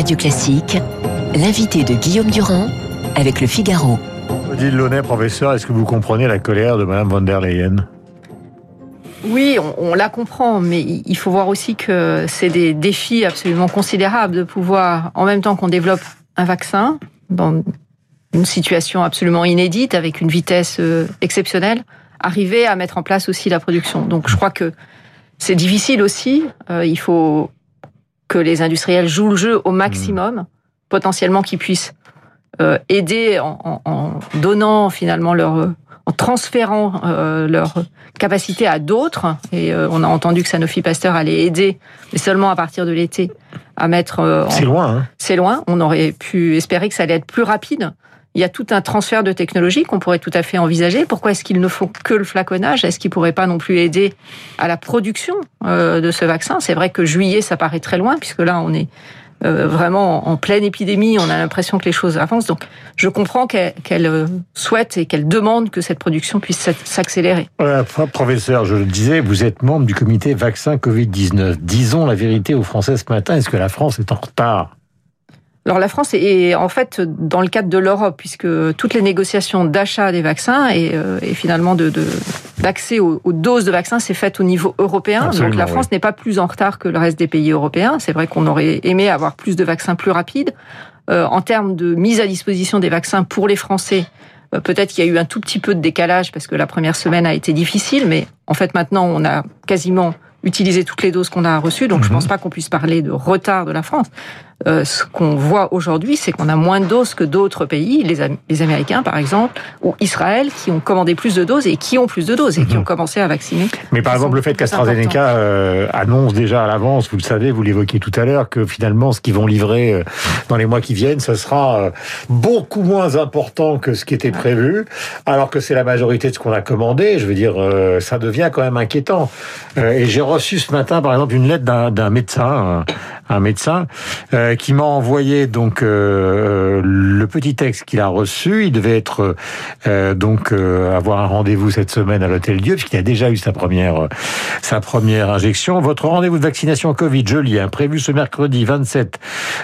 Radio Classique, l'invité de Guillaume Durand avec le Figaro. Odile Launay, professeur, est-ce que vous comprenez la colère de Madame von der Leyen? Oui, on, la comprend, mais il faut voir aussi que c'est des défis absolument considérables de pouvoir, en même temps qu'on développe un vaccin, dans une situation absolument inédite, avec une vitesse euh, exceptionnelle, arriver à mettre en place aussi la production. Donc je crois que c'est difficile aussi. Euh, il faut que les industriels jouent le jeu au maximum, mmh. potentiellement qu'ils puissent euh, aider en, en, donnant finalement leur en transférant euh, leur capacité à d'autres. Et euh, on a entendu que Sanofi Pasteur allait aider, mais seulement à partir de l'été, à mettre. Euh, c'est loin. Hein. C'est loin. On aurait pu espérer que ça allait être plus rapide. Il y a tout un transfert de technologie qu'on pourrait tout à fait envisager. Pourquoi est-ce qu'il ne faut que le flaconnage? Est-ce qu'il pourrait pas non plus aider à la production de ce vaccin? C'est vrai que juillet, ça paraît très loin, puisque là, on est euh, vraiment en pleine épidémie, on a l'impression que les choses avancent. Donc, je comprends qu'elle euh, souhaite et qu'elle demande que cette production puisse s'accélérer. professeur, je le disais, vous êtes membre du comité vaccin Covid-19. Disons la vérité aux Français ce matin. Est-ce que la France est en retard? Alors la France est en fait dans le cadre de l'Europe, puisque toutes les négociations d'achat des vaccins et, euh, finalement de, d'accès aux, doses de vaccins s'est faite au niveau européen. Donc la France n'est pas plus en retard que le reste des pays européens. C'est vrai qu'on aurait aimé avoir plus de vaccins plus rapides. Euh, en termes de mise à disposition des vaccins pour les Français, euh, peut-être qu'il y a eu un tout petit peu de décalage parce que la première semaine a été difficile, mais en fait maintenant on a quasiment utilisé toutes les doses qu'on a reçues, donc je je mhm. pense pas qu'on puisse parler de retard de la France. Euh, ce qu'on voit aujourd'hui, c'est qu'on a moins de doses que d'autres pays, les, les, Américains par exemple, ou Israël, qui ont commandé plus de doses et qui ont plus de doses et qui mhm. ont commencé à vacciner. Mais par exemple, le fait qu'AstraZeneca euh, annonce déjà à l'avance, vous le savez, vous l'évoquiez tout à l'heure, que finalement ce qu'ils vont livrer euh, dans les mois qui viennent, ce sera beaucoup moins important que ce qui était prévu, alors que c'est la majorité de ce qu'on a commandé. Je veux dire, ça devient quand même inquiétant. et j'ai reçu ce matin, par exemple, une lettre d'un médecin, un médecin euh, qui m'a envoyé donc euh, le petit texte qu'il a reçu. Il devait être euh, donc avoir un rendez-vous cette semaine à l'hôtel Dieu puisqu'il a déjà eu sa première sa première injection. Votre rendez-vous de vaccination Covid, je lis, hein, prévu ce mercredi 27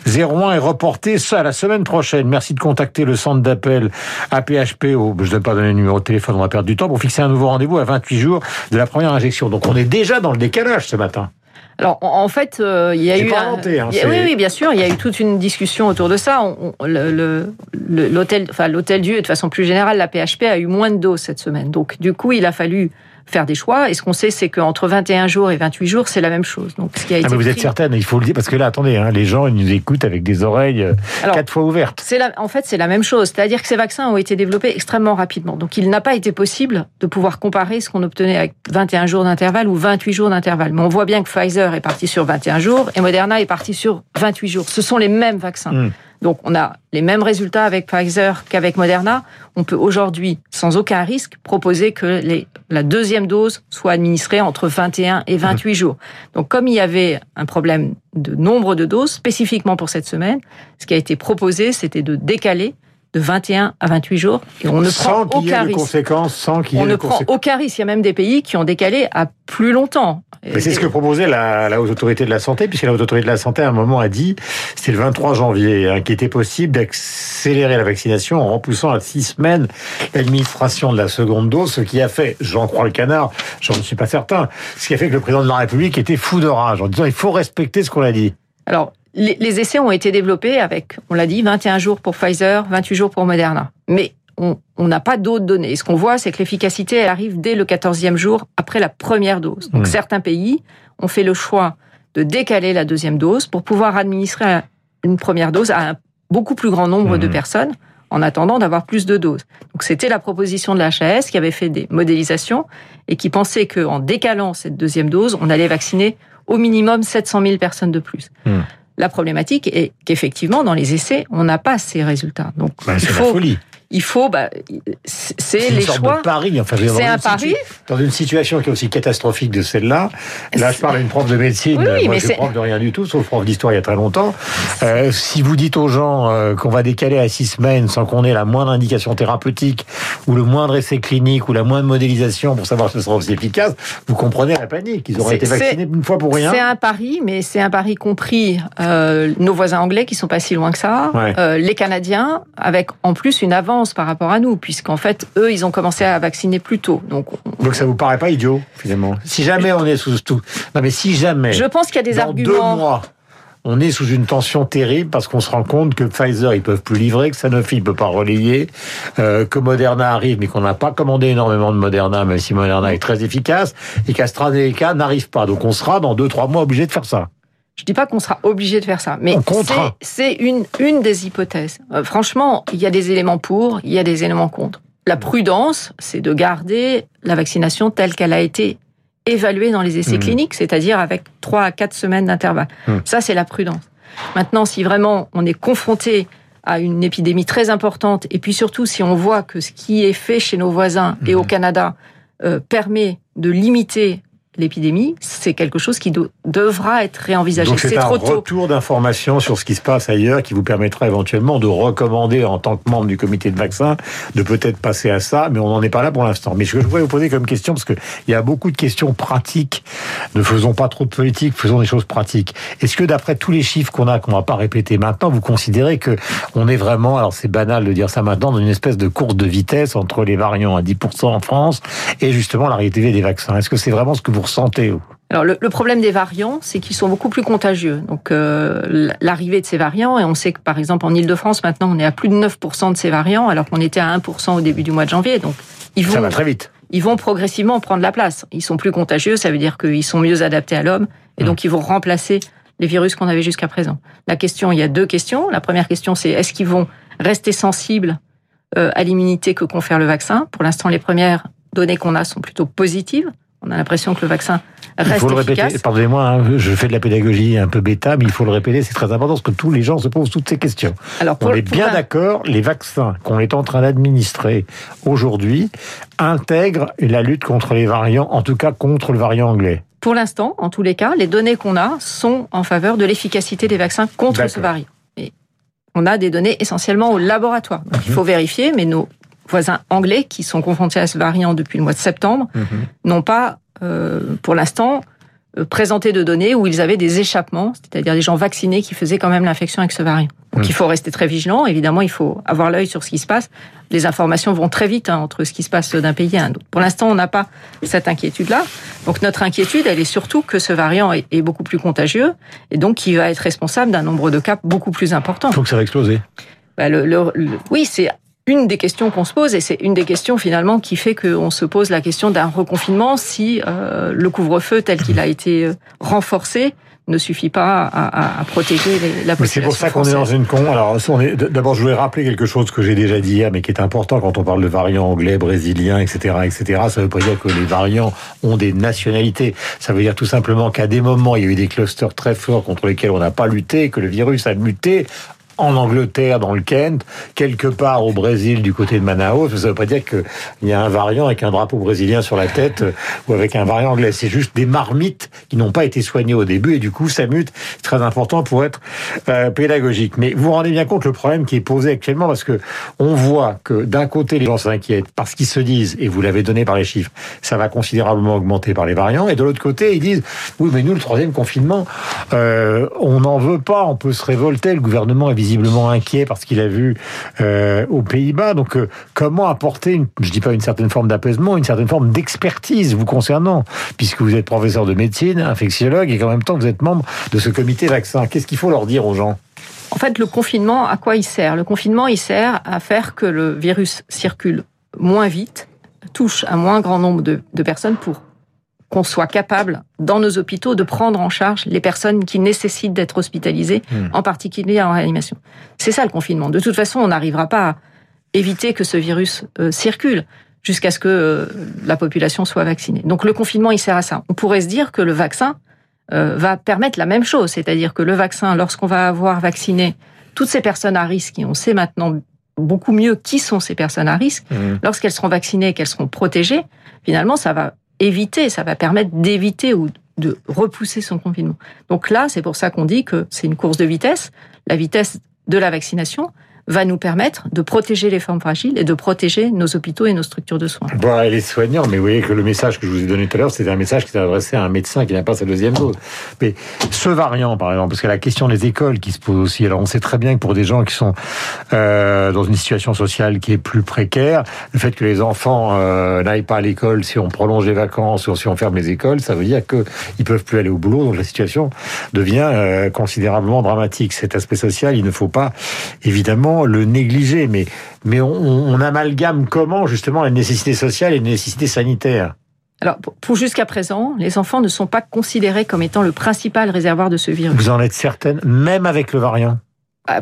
01 est reporté ça la semaine prochaine. Merci de contacter le centre d'appel APHP. Au, je ne vais pas donner le numéro de téléphone, on va perdre du temps pour fixer un nouveau rendez-vous à 28 jours de la première injection. Donc on est déjà dans le décalage ce matin. Alors en fait, euh, il y a eu hein, oui, oui, bien sûr, il y a eu toute une discussion autour de ça. L'hôtel, enfin l'hôtel Dieu, de façon plus générale, la PHP a eu moins de doses cette semaine. Donc du coup, il a fallu faire des choix. Et ce qu'on sait, c'est qu'entre 21 jours et 28 jours, c'est la même chose. Donc, ce qui a ah, mais vous êtes certaine, il faut le dire, parce que là, attendez, hein, les gens ils nous écoutent avec des oreilles euh, quatre fois ouvertes. C'est en fait, c'est la même chose. C'est-à-dire que ces vaccins ont été développés extrêmement rapidement. Donc, il n'a pas été possible de pouvoir comparer ce qu'on obtenait avec 21 jours d'intervalle ou 28 jours d'intervalle. Mais on voit bien que Pfizer est parti sur 21 jours et Moderna est parti sur 28 jours. Ce sont les mêmes vaccins. Hmm. Donc on a les mêmes résultats avec Pfizer qu'avec Moderna. On peut aujourd'hui, sans aucun risque, proposer que la deuxième dose soit administrée entre 21 et 28 mhm. jours. Donc comme il y avait un problème de nombre de doses spécifiquement pour cette semaine, ce qui a été proposé, c'était de décaler de 21 à 28 jours et on ne prend aucun risque. Conséquences, sans qu'il y ait on ne prend aucun risque. Il y a même des pays qui ont décalé à plus longtemps. Mais c'est ce que proposait la, la, Haute Autorité de la Santé, puisque la Haute Autorité de la Santé, à un moment, a dit, c'était le 23 janvier, hein, qu'il était possible d'accélérer la vaccination en repoussant à six semaines l'administration de la seconde dose, ce qui a fait, j'en crois le canard, j'en suis pas certain, ce qui a fait que le président de la République était fou de rage en disant il faut respecter ce qu'on a dit. Alors, les, essais ont été développés avec, on l'a dit, 21 jours pour Pfizer, 28 jours pour Moderna. Mais on n'a pas d'autres données. Ce qu'on voit, c'est que l'efficacité, elle arrive dès le 14e jour après la première dose. Donc, certains pays ont fait le choix de décaler la deuxième dose pour pouvoir administrer une première dose à un beaucoup plus grand nombre de hmm. personnes en attendant d'avoir plus de doses. Donc c'était la proposition de l'HAS qui avait fait des modélisations et qui pensait qu'en décalant cette deuxième dose, on allait vacciner au minimum 700 000 personnes de plus. Hmm. La problématique est qu'effectivement, dans les essais, on n'a pas ces résultats. Donc, bah, il faut, il faut, bah, c'est les sorte choix. De pari, enfin, c'est un pari. Dans une situation qui est aussi catastrophique de celle-là, là, je parle à une prof de médecine, moi je suis prof de rien du tout, sauf prof d'histoire il y a très longtemps. Euh, si vous dites aux gens euh, qu'on va décaler à six semaines sans qu'on ait la moindre indication thérapeutique ou le moindre essai clinique ou la moindre modélisation pour savoir si ce sera aussi efficace, vous comprenez la panique. Ils auraient été vaccinés une fois pour rien. C'est un pari, mais c'est un pari compris euh, nos voisins anglais qui sont pas si loin que ça, les Canadiens avec en plus une avance par rapport à nous, puisqu'en fait, eux, ils ont commencé à vacciner plus tôt. Donc, Donc ça vous paraît pas idiot, finalement? Si jamais on est sous tout... Non mais si jamais... Je pense qu'il y a des dans arguments... deux mois, on est sous une tension terrible parce qu'on se rend compte que Pfizer, ils peuvent plus livrer, que Sanofi ne peut pas relayer, euh, que Moderna arrive, mais qu'on n'a pas commandé énormément de Moderna, même si Moderna est très efficace, et qu'AstraZeneca n'arrive pas. Donc on sera dans deux, trois mois obligé de faire ça. Je dis pas qu'on sera obligé de faire ça, mais c'est une, une des hypothèses. Euh, franchement, il y a des éléments pour, il y a des éléments contre. La prudence, c'est de garder la vaccination telle qu'elle a été évaluée dans les essais mmh. cliniques, c'est-à-dire avec 3 à 4 semaines d'intervalle. Mmh. Ça, c'est la prudence. Maintenant, si vraiment on est confronté à une épidémie très importante, et puis surtout si on voit que ce qui est fait chez nos voisins et au mmh. Canada euh, permet de limiter l'épidémie, c'est quelque chose qui devra être réenvisagé. Donc c'est un retour d'information sur ce qui se passe ailleurs qui vous permettra éventuellement de recommander en tant que membre du comité de vaccin de peut-être passer à ça, mais on n'en est pas là pour l'instant. Mais ce que je voudrais vous poser comme question, parce qu'il y a beaucoup de questions pratiques, ne faisons pas trop de politique, faisons des choses pratiques. Est-ce que d'après tous les chiffres qu'on a, qu'on va pas répéter maintenant, vous considérez que on est vraiment, alors c'est banal de dire ça maintenant, dans une espèce de course de vitesse entre les variants à 10% en France et justement l'arrivée des vaccins? Est-ce que c'est vraiment ce que vous ressentez alors le, problème des variants, c'est qu'ils sont beaucoup plus contagieux. Donc euh, l'arrivée de ces variants, et on sait que par exemple en Ile-de-France maintenant on est à plus de 9% de ces variants, alors qu'on était à 1% au début du mois de janvier. Donc ils vont, ça va très vite. Ils vont progressivement prendre la place. Ils sont plus contagieux, ça veut dire qu'ils sont mieux adaptés à l'homme, et donc ils vont remplacer les virus qu'on avait jusqu'à présent. La question, il y a deux questions. La première question, c'est est-ce qu'ils vont rester sensibles euh, à l'immunité que confère le vaccin? Pour l'instant, les premières données qu'on a sont plutôt positives. On a l'impression que le vaccin reste Il faut le répéter. Pardonnez-moi, hein, je fais de la pédagogie un peu bêta, mais il faut le répéter, c'est très important parce que tous les gens se posent toutes ces questions. Alors, on est bien d'accord, les vaccins qu'on est en train d'administrer aujourd'hui intègrent la lutte contre les variants, en tout cas contre le variant anglais. Pour l'instant, en tous les cas, les données qu'on a sont en faveur de l'efficacité des vaccins contre ce variant. On a des données essentiellement au laboratoire. Donc, il mhm. faut vérifier, mais nos voisins anglais qui sont confrontés à ce variant depuis le mois de septembre mhm. n'ont pas, euh, pour l'instant, euh, présenté de données où ils avaient des échappements, c'est-à-dire des gens vaccinés qui faisaient quand même l'infection avec ce variant. Donc mhm. il faut rester très vigilant. Évidemment, il faut avoir l'œil sur ce qui se passe. Les informations vont très vite hein, entre ce qui se passe d'un pays à un autre. Pour l'instant, on n'a pas cette inquiétude-là. Donc notre inquiétude, elle est surtout que ce variant est, beaucoup plus contagieux et donc qui va être responsable d'un nombre de cas beaucoup plus important. Il faut que ça va exploser. Bah, le, oui, c'est une des questions qu'on se pose, et c'est une des questions finalement qui fait qu'on se pose la question d'un reconfinement si euh, le couvre-feu tel qu'il a été euh, renforcé ne suffit pas à, à, protéger la population. C'est pour ça qu'on est dans une con. Alors, d'abord, je voulais rappeler quelque chose que j'ai déjà dit hier, mais qui est important quand on parle de variants anglais, brésiliens, etc., etc. Ça veut pas dire que les variants ont des nationalités. Ça veut dire tout simplement qu'à des moments, il y a eu des clusters très forts contre lesquels on n'a pas lutté, que le virus a muté en Angleterre, dans le Kent, quelque part au Brésil, du côté de Manaus. Ça ne veut pas dire qu'il y a un variant avec un drapeau brésilien sur la tête euh, ou avec un variant anglais. C'est juste des marmites qui n'ont pas été soignées au début et du coup, ça mute. C'est très important pour être euh, pédagogique. Mais vous vous rendez bien compte le problème qui est posé actuellement parce que on voit que d'un côté, les gens s'inquiètent parce qu'ils se disent, et vous l'avez donné par les chiffres, ça va considérablement augmenter par les variants. Et de l'autre côté, ils disent, oui, mais nous, le troisième confinement, euh, on n'en veut pas, on peut se révolter, le gouvernement est visiblement inquiet parce qu'il a vu euh, aux Pays-Bas. Donc, euh, comment apporter, une, je dis pas une certaine forme d'apaisement, une certaine forme d'expertise vous concernant, puisque vous êtes professeur de médecine, infectiologue, et qu'en même temps vous êtes membre de ce comité vaccin. Qu'est-ce qu'il faut leur dire aux gens? En fait, le confinement, à quoi il sert? Le confinement, il sert à faire que le virus circule moins vite, touche un moins grand nombre de, de personnes pour qu'on soit capable, dans nos hôpitaux, de prendre en charge les personnes qui nécessitent d'être hospitalisées, hmm. en particulier en réanimation. C'est ça le confinement. De toute façon, on n'arrivera pas à éviter que ce virus euh, circule jusqu'à ce que euh, la population soit vaccinée. Donc le confinement, il sert à ça. On pourrait se dire que le vaccin euh, va permettre la même chose, c'est-à-dire que le vaccin, lorsqu'on va avoir vacciné toutes ces personnes à risque, et on sait maintenant beaucoup mieux qui sont ces personnes à risque. Mmh. Lorsqu'elles seront vaccinées, qu'elles seront protégées, finalement, ça va éviter, ça va permettre d'éviter ou de repousser son confinement. Donc là, c'est pour ça qu'on dit que c'est une course de vitesse. La vitesse de la vaccination, va nous permettre de protéger les formes fragiles et de protéger nos hôpitaux et nos structures de soins. Bon, et les soignants, mais vous voyez que le message que je vous ai donné tout à l'heure, c'était un message qui s'est adressé à un médecin qui n'a pas sa deuxième dose. Mais ce variant, par exemple, parce que la question des écoles qui se pose aussi. Alors, on sait très bien que pour des gens qui sont euh, dans une situation sociale qui est plus précaire, le fait que les enfants euh, n'aillent pas à l'école, si on prolonge les vacances ou si on ferme les écoles, ça veut dire qu'ils peuvent plus aller au boulot. Donc la situation devient euh, considérablement dramatique. Cet aspect social, il ne faut pas évidemment le négliger, mais, mais on, amalgame comment justement la nécessité sociale et la nécessité sanitaire alors, pour jusqu'à présent, les enfants ne sont pas considérés comme étant le principal réservoir de ce virus. Vous en êtes certaine, même avec le variant ah,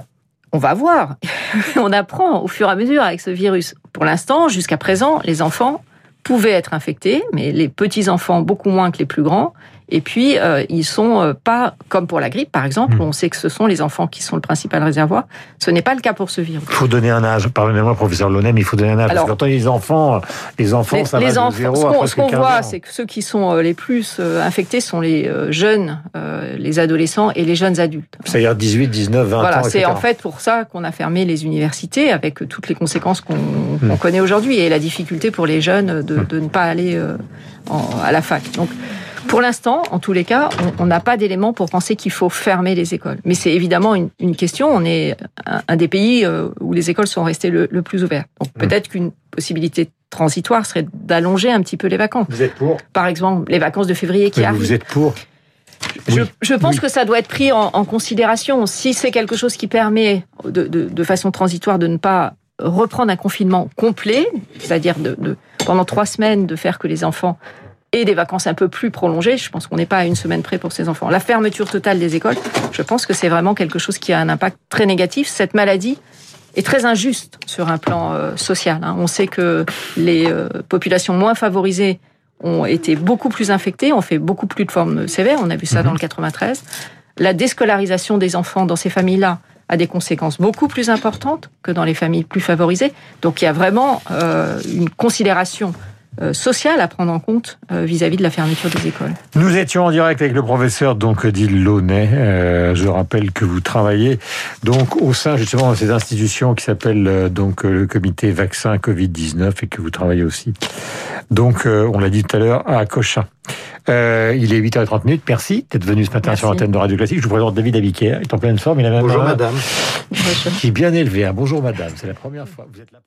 On va voir. on apprend au fur et à mesure avec ce virus. Pour l'instant, jusqu'à présent, les enfants pouvaient être infectés, mais les petits enfants beaucoup moins que les plus grands. Et puis, euh, ils sont euh, pas comme pour la grippe, par exemple. Mmh. On sait que ce sont les enfants qui sont le principal réservoir. Ce n'est pas le cas pour ce virus. Il faut donner un âge. Pardonnez-moi, professeur Lonem, il faut donner un âge. parce que quand les enfants, les enfants, ça va de zéro Ce qu'on voit, c'est que ceux qui sont euh, les plus infectés sont les jeunes, les adolescents et les jeunes adultes. C'est-à-dire 18, 19, 20 voilà, ans. C'est en fait pour ça qu'on a fermé les universités avec toutes les conséquences qu'on mmh. connaît aujourd'hui et la difficulté pour les jeunes de, de ne pas aller à la fac. Donc, pour l'instant, en tous les cas, on n'a pas d'éléments pour penser qu'il faut fermer les écoles. Mais c'est évidemment une, question. On est un, des pays euh, où les écoles sont restées le, plus ouvertes. Donc mmh. peut-être qu'une possibilité transitoire serait d'allonger un petit peu les vacances. Vous êtes pour? Par exemple, les vacances de février qui arrivent. Vous êtes pour? Je, pense que ça doit être pris en, considération. Si c'est quelque chose qui permet de, façon transitoire de ne pas reprendre un confinement complet, c'est-à-dire de, pendant trois semaines de faire que les enfants et des vacances un peu plus prolongées. Je pense qu'on n'est pas à une semaine près pour ces enfants. La fermeture totale des écoles, je pense que c'est vraiment quelque chose qui a un impact très négatif. Cette maladie est très injuste sur un plan euh, social. Hein. On sait que les euh, populations moins favorisées ont été beaucoup plus infectées, ont fait beaucoup plus de formes sévères. On a vu ça mhm. dans le 93. La déscolarisation des enfants dans ces familles-là a des conséquences beaucoup plus importantes que dans les familles plus favorisées. Donc il y a vraiment euh, une considération euh, social à prendre en compte euh, vis-à-vis de la fermeture des écoles. Nous étions en direct avec le professeur donc Odile Launay. Euh, je rappelle que vous travaillez donc au sein justement de ces institutions qui s'appellent donc le comité vaccin Covid-19 et que vous travaillez aussi. Donc on l'a dit tout à l'heure à Cochin. Euh, il est 8h30 minutes. Merci d'être venu ce matin sur l'antenne de Radio Classique. Je vous présente David Abiker. Il est en pleine forme. Il a Bonjour madame. Qui est bien élevé. Hein. Bonjour madame. C'est la première fois. Vous êtes la